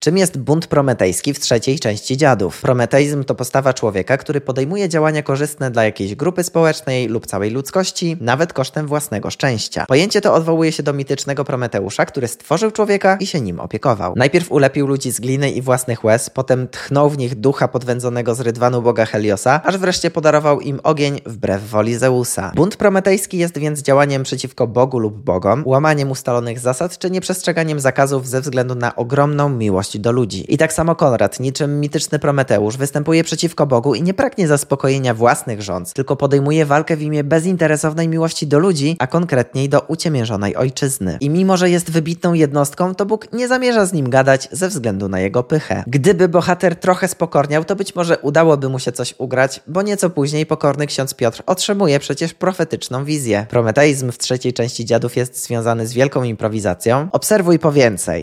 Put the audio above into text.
Czym jest bunt prometejski w trzeciej części dziadów? Prometeizm to postawa człowieka, który podejmuje działania korzystne dla jakiejś grupy społecznej lub całej ludzkości, nawet kosztem własnego szczęścia. Pojęcie to odwołuje się do mitycznego Prometeusza, który stworzył człowieka i się nim opiekował. Najpierw ulepił ludzi z gliny i własnych łez, potem tchnął w nich ducha podwędzonego z rydwanu boga Heliosa, aż wreszcie podarował im ogień wbrew woli Zeusa. Bunt prometejski jest więc działaniem przeciwko Bogu lub bogom, łamaniem ustalonych zasad czy nieprzestrzeganiem zakazów ze względu na ogromną miłość do ludzi. I tak samo Konrad, niczym mityczny Prometeusz, występuje przeciwko Bogu i nie pragnie zaspokojenia własnych rządz, tylko podejmuje walkę w imię bezinteresownej miłości do ludzi, a konkretniej do uciemiężonej ojczyzny. I mimo, że jest wybitną jednostką, to Bóg nie zamierza z nim gadać ze względu na jego pychę. Gdyby bohater trochę spokorniał, to być może udałoby mu się coś ugrać, bo nieco później pokorny ksiądz Piotr otrzymuje przecież profetyczną wizję. Prometeizm w trzeciej części dziadów jest związany z wielką improwizacją. Obserwuj po więcej.